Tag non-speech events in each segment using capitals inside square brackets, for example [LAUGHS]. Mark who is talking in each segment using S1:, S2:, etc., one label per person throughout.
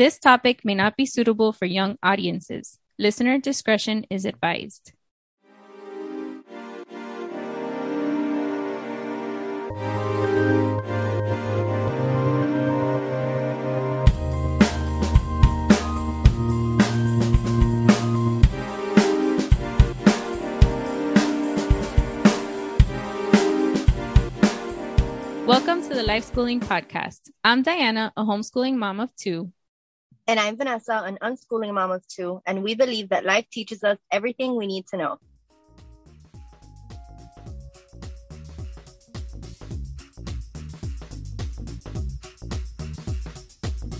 S1: This topic may not be suitable for young audiences. Listener discretion is advised. Welcome to the Life Schooling Podcast. I'm Diana, a homeschooling mom of two.
S2: And I'm Vanessa, an unschooling mom of two, and we believe that life teaches us everything we need to know.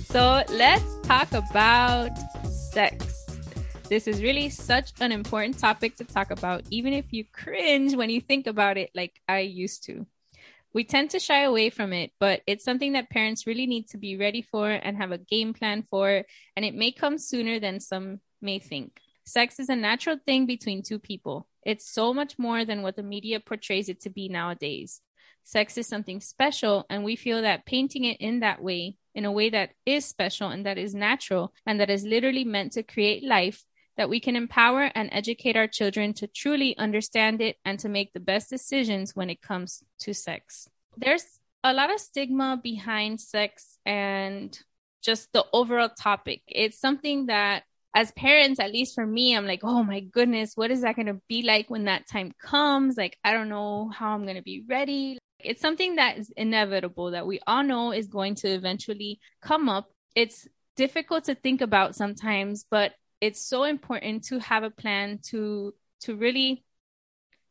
S1: So let's talk about sex. This is really such an important topic to talk about, even if you cringe when you think about it, like I used to. We tend to shy away from it, but it's something that parents really need to be ready for and have a game plan for, and it may come sooner than some may think. Sex is a natural thing between two people. It's so much more than what the media portrays it to be nowadays. Sex is something special, and we feel that painting it in that way, in a way that is special and that is natural and that is literally meant to create life, that we can empower and educate our children to truly understand it and to make the best decisions when it comes to sex. There's a lot of stigma behind sex and just the overall topic. It's something that as parents, at least for me, I'm like, oh my goodness, what is that going to be like when that time comes? Like, I don't know how I'm going to be ready. It's something that is inevitable that we all know is going to eventually come up. It's difficult to think about sometimes, but it's so important to have a plan to to really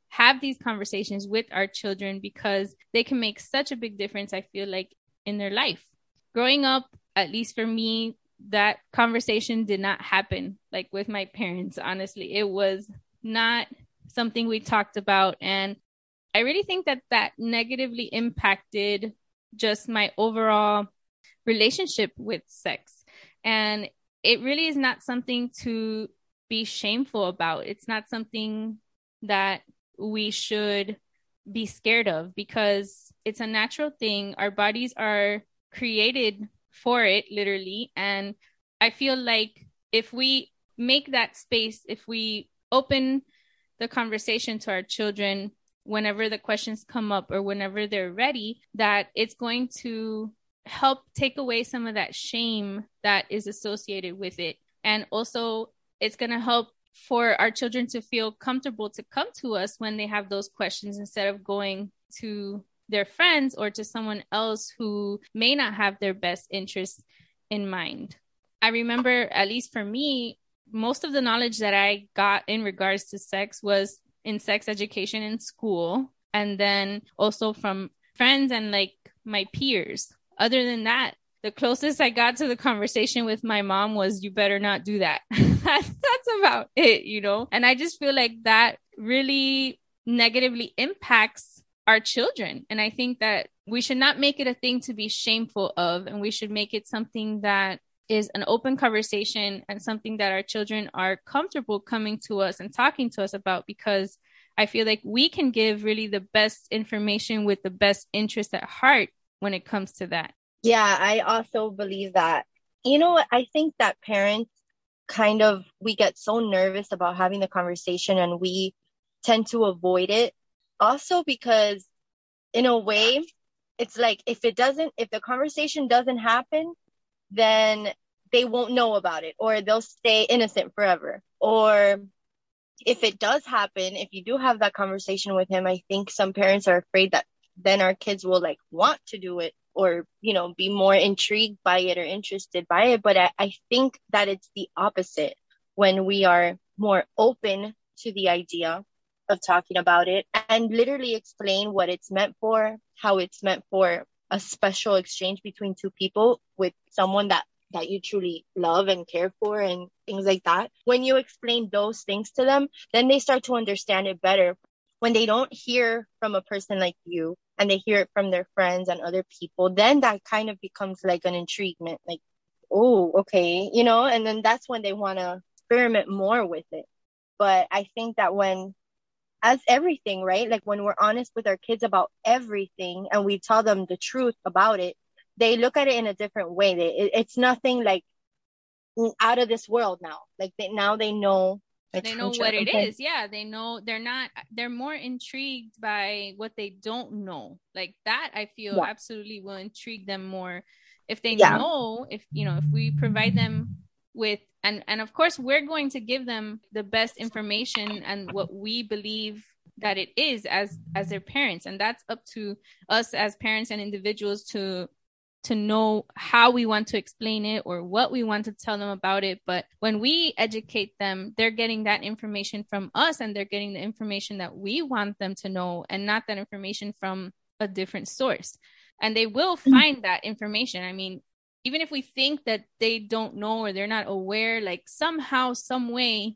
S1: have these conversations with our children because they can make such a big difference i feel like in their life. Growing up at least for me that conversation did not happen like with my parents honestly. It was not something we talked about and i really think that that negatively impacted just my overall relationship with sex. And it really is not something to be shameful about. It's not something that we should be scared of because it's a natural thing. Our bodies are created for it, literally. And I feel like if we make that space, if we open the conversation to our children whenever the questions come up or whenever they're ready, that it's going to help take away some of that shame that is associated with it. And also, it's going to help for our children to feel comfortable to come to us when they have those questions instead of going to their friends or to someone else who may not have their best interests in mind. I remember, at least for me, most of the knowledge that I got in regards to sex was in sex education in school, and then also from friends and like my peers other than that, the closest I got to the conversation with my mom was, you better not do that. [LAUGHS] that's, about it, you know? And I just feel like that really negatively impacts our children. And I think that we should not make it a thing to be shameful of, and we should make it something that is an open conversation and something that our children are comfortable coming to us and talking to us about because I feel like we can give really the best information with the best interest at heart when it comes to that.
S2: Yeah, I also believe that. You know? I think that parents kind of, we get so nervous about having the conversation and we tend to avoid it. Also, because in a way, it's like if it doesn't, if the conversation doesn't happen, then they won't know about it or they'll stay innocent forever. Or if it does happen, if you do have that conversation with him, I think some parents are afraid that then our kids will like want to do it or you know be more intrigued by it or interested by it. But I, I think that it's the opposite when we are more open to the idea of talking about it and literally explain what it's meant for how it's meant for a special exchange between two people with someone that that you truly love and care for and things like that. When you explain those things to them then they start to understand it better when they don't hear from a person like you and they hear it from their friends and other people, then that kind of becomes like an intriguement, like, oh, okay, you know, and then that's when they want to experiment more with it. But I think that when, as everything, right? Like when we're honest with our kids about everything and we tell them the truth about it, they look at it in a different way. They, it, it's nothing like mm, out of this world now. Like they now they know
S1: they know what it is. Yeah, they know they're not they're more intrigued by what they don't know. Like that I feel yeah. absolutely will intrigue them more if they yeah. know if you know if we provide them with and and of course we're going to give them the best information and what we believe that it is as as their parents and that's up to us as parents and individuals to to know how we want to explain it or what we want to tell them about it. But when we educate them, they're getting that information from us and they're getting the information that we want them to know and not that information from a different source. And they will mm-hmm. find that information. I mean, even if we think that they don't know or they're not aware, like somehow, some way,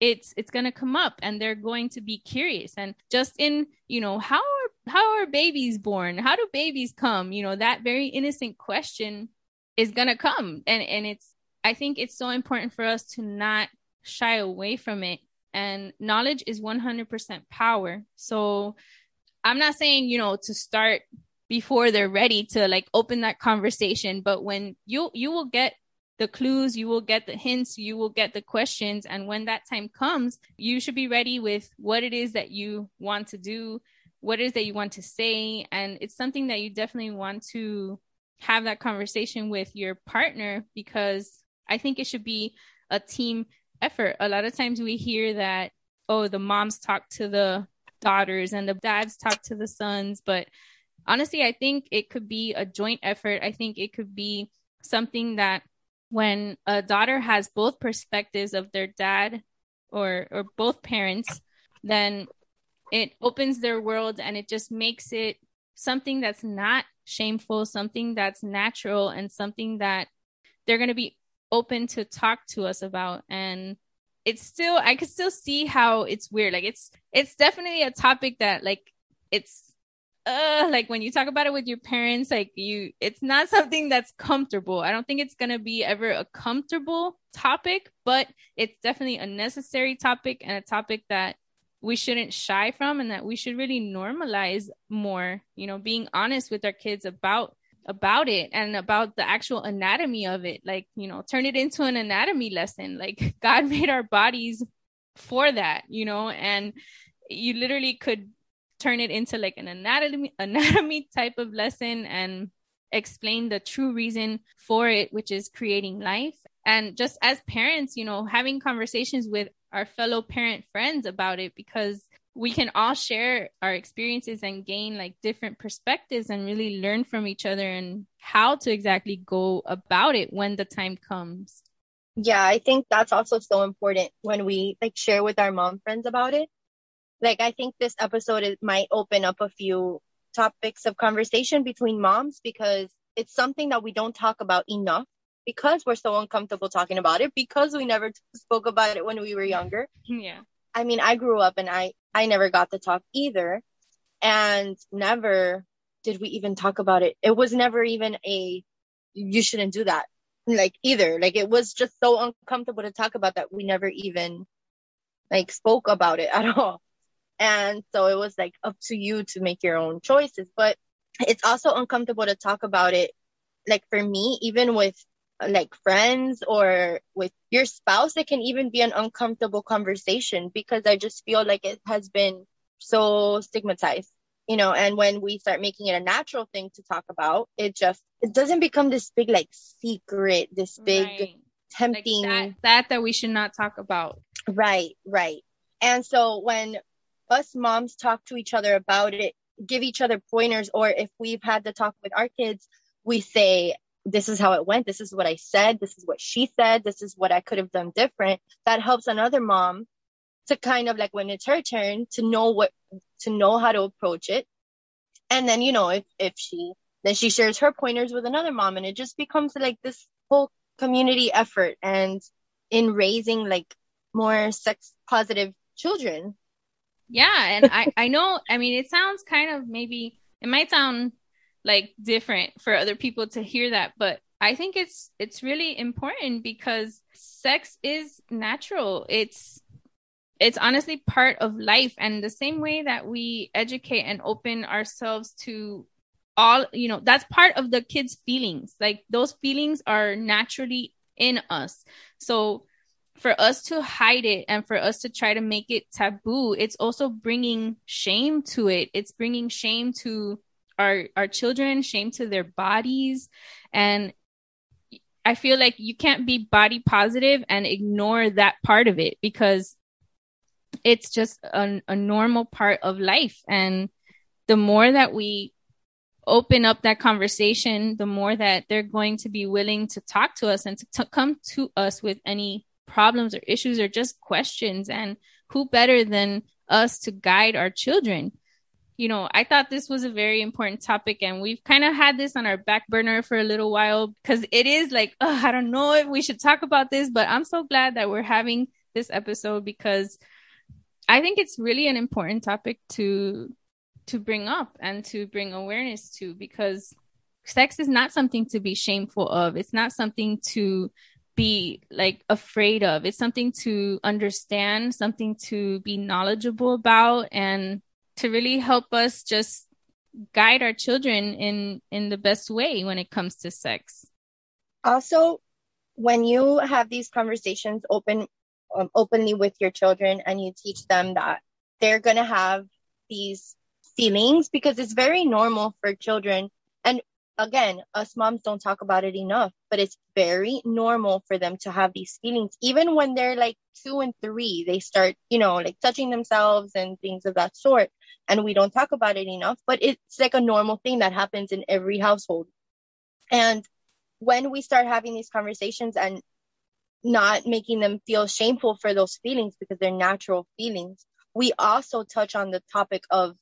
S1: it's it's going to come up and they're going to be curious and just in you know how how are babies born? How do babies come? You know that very innocent question is going to come. And and it's i think it's so important for us to not shy away from it. And knowledge is 100% power. So i'm not saying you know to start before they're ready to like open that conversation but when you you will get the clues, you will get the hints, you will get the questions. And when that time comes, you should be ready with what it is that you want to do, what is that you want to say. And it's something that you definitely want to have that conversation with your partner because I think it should be a team effort. A lot of times we hear that, oh, the moms talk to the daughters and the dads talk to the sons. But honestly, I think it could be a joint effort. I think it could be something that when a daughter has both perspectives of their dad or or both parents then it opens their world and it just makes it something that's not shameful something that's natural and something that they're going to be open to talk to us about. And it's still i could still see how it's weird. Like it's it's definitely a topic that like it's uh like when you talk about it with your parents like you it's not something that's comfortable. I don't think it's going to be ever a comfortable topic but it's definitely a necessary topic and a topic that we shouldn't shy from and that we should really normalize more you know being honest with our kids about about it and about the actual anatomy of it. Like you know turn it into an anatomy lesson. Like [LAUGHS] god made our bodies for that you know and you literally could turn it into like an anatomy anatomy type of lesson and explain the true reason for it which is creating life. And just as parents you know having conversations with our fellow parent friends about it because we can all share our experiences and gain like different perspectives and really learn from each other and how to exactly go about it when the time comes.
S2: Yeah i think that's also so important when we like share with our mom friends about it. Like I think this episode is, might open up a few topics of conversation between moms because it's something that we don't talk about enough because we're so uncomfortable talking about it because we never spoke about it when we were younger. [LAUGHS]
S1: Yeah.
S2: I mean, I grew up and I I never got to talk either and never did we even talk about it. It was never even a you shouldn't do that like either. Like it was just so uncomfortable to talk about that we never even like spoke about it at all. And so it was like up to you to make your own choices. But it's also uncomfortable to talk about it. Like for me, even with like friends or with your spouse, it can even be an uncomfortable conversation because I just feel like it has been so stigmatized, you know, and when we start making it a natural thing to talk about, it just, it doesn't become this big like secret, this big right. tempting.
S1: Like that, that that we should not talk about.
S2: Right, right. And so when us moms talk to each other about it, give each other pointers, or if we've had the talk with our kids, we say, this is how it went. This is what I said. This is what she said. This is what I could have done different. That helps another mom to kind of like when it's her turn to know what, to know how to approach it. And then, you know, if, if she, then she shares her pointers with another mom and it just becomes like this whole community effort and in raising like more sex positive children
S1: yeah, and I I know. I mean, it sounds kind of maybe it might sound like different for other people to hear that, but I think it's it's really important because sex is natural. It's it's honestly part of life and the same way that we educate and open ourselves to all, you know, that's part of the kids' feelings. Like those feelings are naturally in us. So for us to hide it and for us to try to make it taboo, it's also bringing shame to it. It's bringing shame to our our children, shame to their bodies, and I feel like you can't be body positive and ignore that part of it because it's just a, a normal part of life. And the more that we open up that conversation, the more that they're going to be willing to talk to us and to t- come to us with any problems or issues or just questions. And who better than us to guide our children? You know, I thought this was a very important topic, and we've kind of had this on our back burner for a little while because it is like, oh, I don't know if we should talk about this, but I'm so glad that we're having this episode because I think it's really an important topic to to bring up and to bring awareness to because sex is not something to be shameful of. It's not something to be like afraid of. It's something to understand, something to be knowledgeable about and to really help us just guide our children in in the best way when it comes to sex.
S2: Also, when you have these conversations open um, openly with your children and you teach them that they're going to have these feelings because it's very normal for children. Again, us moms don't talk about it enough, but it's very normal for them to have these feelings. Even when they're like two and three, they start, you know, like touching themselves and things of that sort. And we don't talk about it enough, but it's like a normal thing that happens in every household. And when we start having these conversations and not making them feel shameful for those feelings because they're natural feelings, we also touch on the topic of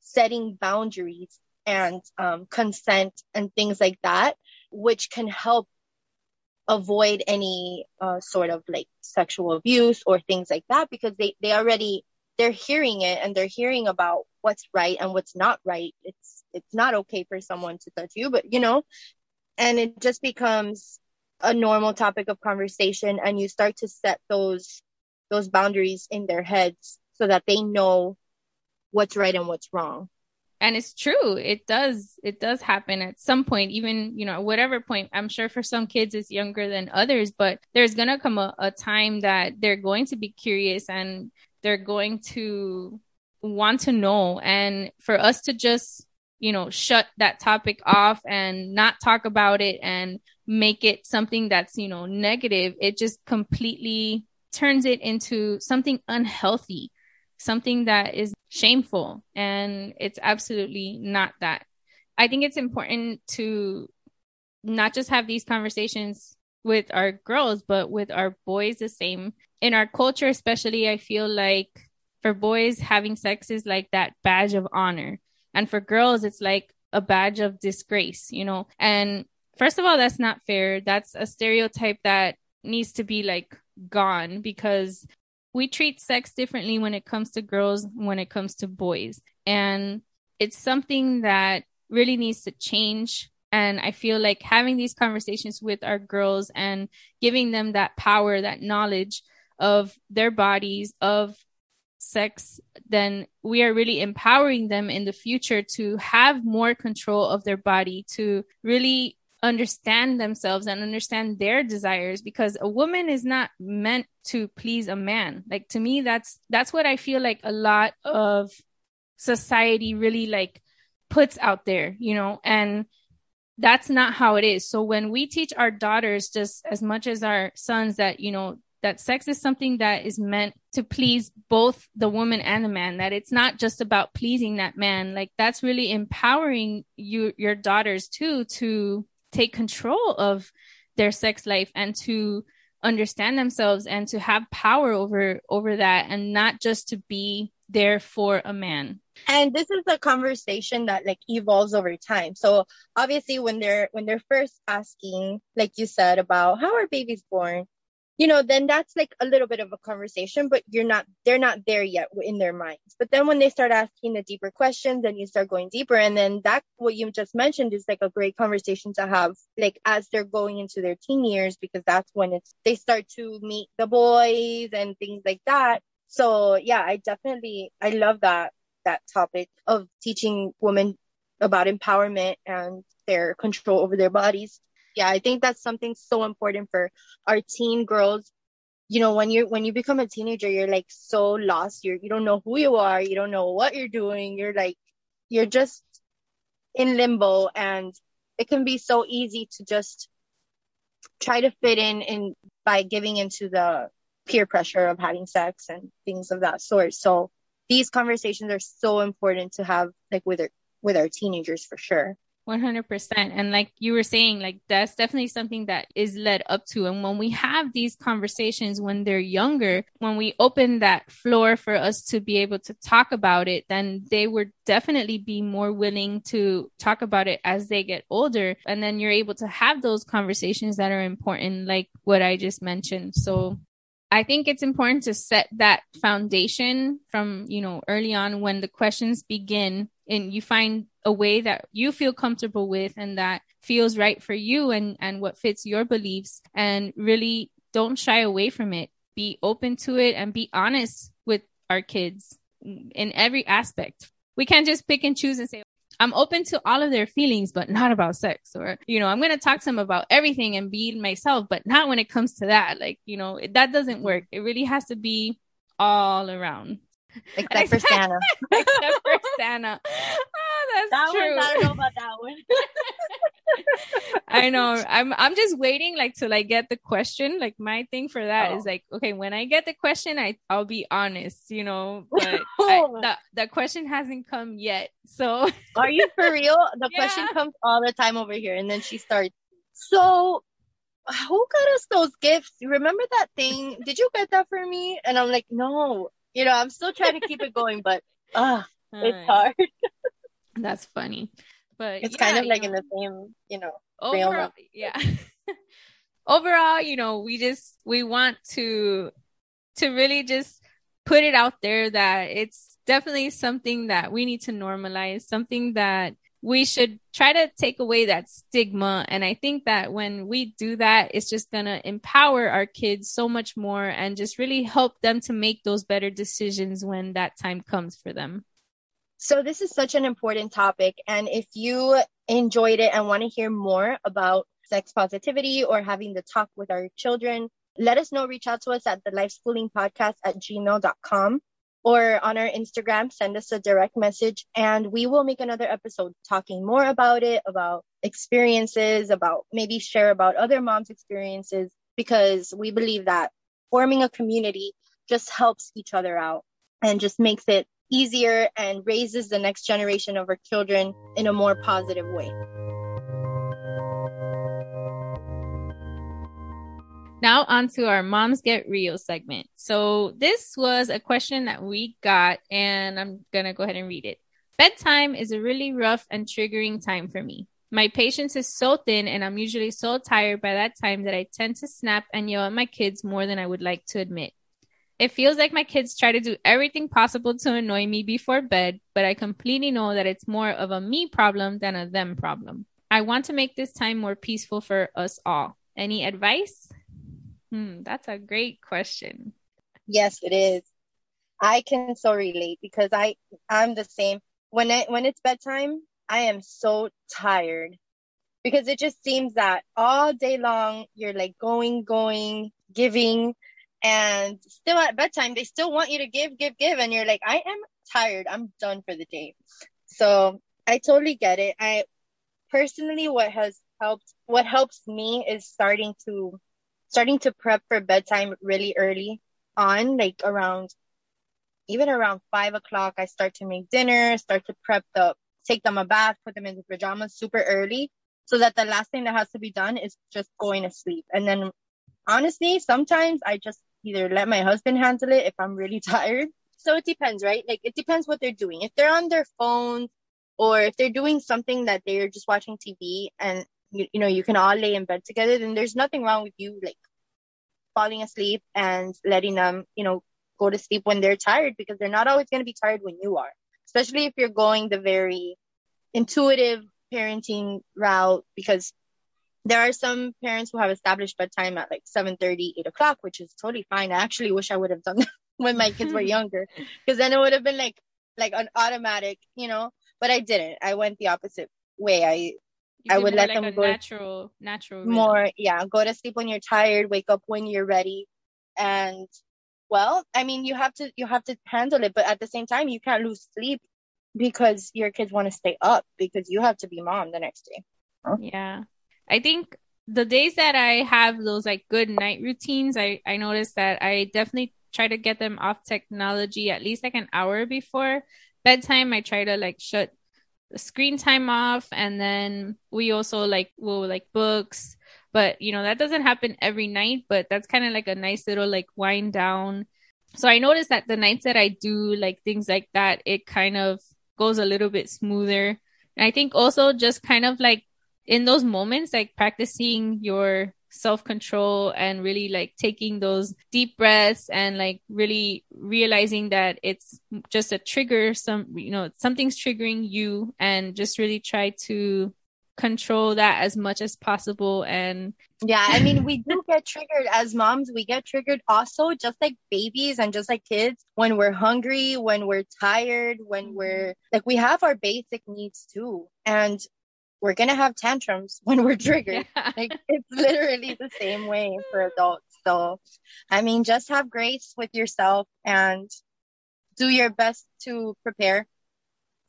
S2: setting boundaries and um, consent and things like that, which can help avoid any uh, sort of like sexual abuse or things like that because they, they already they're hearing it and they're hearing about what's right and what's not right. It's it's not okay for someone to touch you but you know and it just becomes a normal topic of conversation and you start to set those those boundaries in their heads so that they know what's right and what's wrong
S1: and it's true it does it does happen at some point even you know at whatever point. I'm sure for some kids it's younger than others but there's going to come a, a time that they're going to be curious and they're going to want to know. And for us to just you know shut that topic off and not talk about it and make it something that's you know negative it just completely turns it into something unhealthy something that is shameful and it's absolutely not that. I think it's important to not just have these conversations with our girls but with our boys the same. In our culture especially i feel like for boys having sex is like that badge of honor. And for girls it's like a badge of disgrace you know? And first of all that's not fair. That's a stereotype that needs to be like gone because we treat sex differently when it comes to girls when it comes to boys. And it's something that really needs to change. And i feel like having these conversations with our girls and giving them that power that knowledge of their bodies of sex then we are really empowering them in the future to have more control of their body to really understand themselves and understand their desires because a woman is not meant to please a man. Like to me that's that's what i feel like a lot of society really like puts out there you know and that's not how it is. So when we teach our daughters just as much as our sons that you know that sex is something that is meant to please both the woman and the man that it's not just about pleasing that man like that's really empowering you your daughters too to take control of their sex life and to understand themselves and to have power over over that and not just to be there for a man.
S2: And this is a conversation that like evolves over time. So obviously when they're when they're first asking like you said about how are babies born you know, then that's like a little bit of a conversation, but you're not, they're not there yet in their minds. But then when they start asking the deeper questions and you start going deeper, and then that, what you just mentioned is like a great conversation to have, like as they're going into their teen years, because that's when it's, they start to meet the boys and things like that. So yeah, I definitely, I love that, that topic of teaching women about empowerment and their control over their bodies Yeah, I think that's something so important for our teen girls. You know, when you're when you become a teenager, you're like so lost. You're you don't know who you are. You don't know what you're doing. You're like you're just in limbo, and it can be so easy to just try to fit in in by giving into the peer pressure of having sex and things of that sort. So these conversations are so important to have like with our with our teenagers for sure.
S1: 100% and like you were saying like that's definitely something that is led up to. And when we have these conversations when they're younger when we open that floor for us to be able to talk about it then they would definitely be more willing to talk about it as they get older. And then you're able to have those conversations that are important like what I just mentioned. So I think it's important to set that foundation from, you know, early on when the questions begin and you find a way that you feel comfortable with and that feels right for you and, and what fits your beliefs and really don't shy away from it. Be open to it and be honest with our kids in every aspect. We can't just pick and choose and say, I'm open to all of their feelings, but not about sex. Or, you know, I'm going to talk to them about everything and be myself, but not when it comes to that. Like, you know, that doesn't work. It really has to be all around. [LAUGHS]
S2: Except for Santa.
S1: Except for Santa. Oh, that's
S2: that
S1: true.
S2: One, I don't know about that one. [LAUGHS]
S1: I know. I'm I'm just waiting like to like get the question. Like my thing for that oh. is like, okay, when I get the question, I I'll be honest, you know. But I, [LAUGHS] the the question hasn't come yet. So
S2: are you for real? The yeah. question comes all the time over here, and then she starts. So who got us those gifts? Remember that thing? Did you get that for me? And I'm like, no. You know, I'm still trying to keep it going, but ah, uh, [LAUGHS] it's hard. [LAUGHS]
S1: That's funny. But
S2: it's yeah, kind of like know, in the same, you know,
S1: overall, yeah. [LAUGHS] overall, you know, we just we want to to really just put it out there that it's definitely something that we need to normalize, something that we should try to take away that stigma. And I think that when we do that, it's just going to empower our kids so much more and just really help them to make those better decisions when that time comes for them.
S2: So this is such an important topic. And if you enjoyed it and want to hear more about sex positivity or having the talk with our children, let us know. Reach out to us at the life schooling podcast at gmail.com or on our Instagram, send us a direct message and we will make another episode talking more about it, about experiences, about maybe share about other moms' experiences, because we believe that forming a community just helps each other out and just makes it easier and raises the next generation of our children in a more positive way.
S1: Now on to our moms get real segment. So this was a question that we got and I'm to go ahead and read it. Bedtime is a really rough and triggering time for me. My patience is so thin and I'm usually so tired by that time that I tend to snap and yell at my kids more than I would like to admit. It feels like my kids try to do everything possible to annoy me before bed, but I completely know that it's more of a me problem than a them problem. I want to make this time more peaceful for us all. Any advice? Hmm, that's a great question.
S2: Yes, it is. I can so relate because I I'm the same. When I when it's bedtime, I am so tired because it just seems that all day long you're like going, going, giving, and still at bedtime they still want you to give give give and you're like i am tired i'm done for the day so i totally get it i personally what has helped what helps me is starting to starting to prep for bedtime really early on like around even around five o'clock i start to make dinner start to prep the take them a bath put them in the pajamas super early so that the last thing that has to be done is just going to sleep and then honestly sometimes i just either let my husband handle it if I'm really [LAUGHS] tired. So it depends, right? Like it depends what they're doing. If they're on their phones or if they're doing something that they're just watching TV and you, you know, you can all lay in bed together, then there's nothing wrong with you like falling asleep and letting them, you know, go to sleep when they're tired because they're not always going to be tired when you are, especially if you're going the very intuitive parenting route because there are some parents who have established bedtime at like 7 30 8 o'clock which is totally fine. I actually wish i would have done that [LAUGHS] when my kids were [LAUGHS] younger because then it would have been like like an automatic you know? But i didn't. I went the opposite way. I I would let
S1: like
S2: them go
S1: natural, natural. Rhythm.
S2: More, yeah. Go to sleep when you're tired. Wake up when you're ready, and well, I mean, you have to you have to handle it, but at the same time, you can't lose sleep because your kids want to stay up because you have to be mom the next day.
S1: Yeah, I think the days that I have those like good night routines, I I notice that I definitely try to get them off technology at least like an hour before bedtime. I try to like shut screen time off, and then we also like will like books but you know, that doesn't happen every night, but that's kind of like a nice little like wind down. So I noticed that the nights that I do like things like that, it kind of goes a little bit smoother. And I think also just kind of like in those moments, like practicing your self control and really like taking those deep breaths and like really realizing that it's just a trigger, some, you know, something's triggering you and just really try to control that as much as possible and
S2: yeah i mean we do [LAUGHS] get triggered as moms we get triggered also just like babies and just like kids when we're hungry when we're tired when we're like we have our basic needs too. And we're gonna have tantrums [LAUGHS] when we're triggered. Yeah. [LAUGHS] like it's literally the same way for adults. So i mean just have grace with yourself and do your best to prepare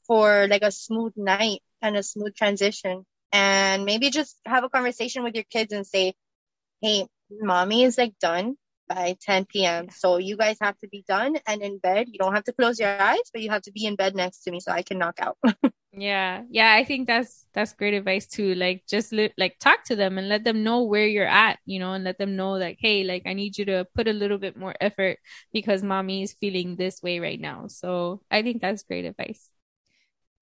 S2: for like a smooth night and a smooth transition. And maybe just have a conversation with your kids and say, Hey, mommy is like done by 10 p.m. So you guys have to be done and in bed. You don't have to close your eyes, but you have to be in bed next to me so I can knock out. [LAUGHS]
S1: yeah. Yeah. I think that's, that's great advice too. Like just li- like talk to them and let them know where you're at, you know, and let them know like, Hey, like I need you to put a little bit more effort because mommy is feeling this way right now. So I think that's great advice.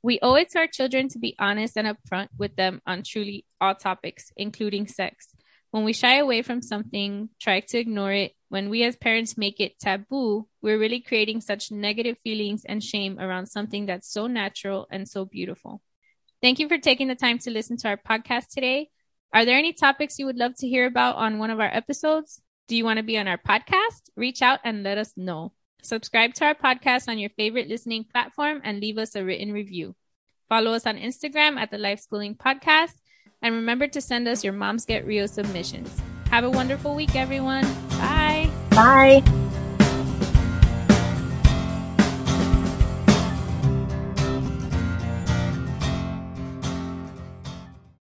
S1: We owe it to our children to be honest and upfront with them on truly all topics, including sex. When we shy away from something, try to ignore it, when we as parents make it taboo, we're really creating such negative feelings and shame around something that's so natural and so beautiful. Thank you for taking the time to listen to our podcast today. Are there any topics you would love to hear about on one of our episodes? Do you want to be on our podcast? Reach out and let us know. Subscribe to our podcast on your favorite listening platform and leave us a written review. Follow us on Instagram at the Life Schooling Podcast. And remember to send us your Moms Get Real submissions. Have a wonderful week, everyone. Bye.
S2: Bye.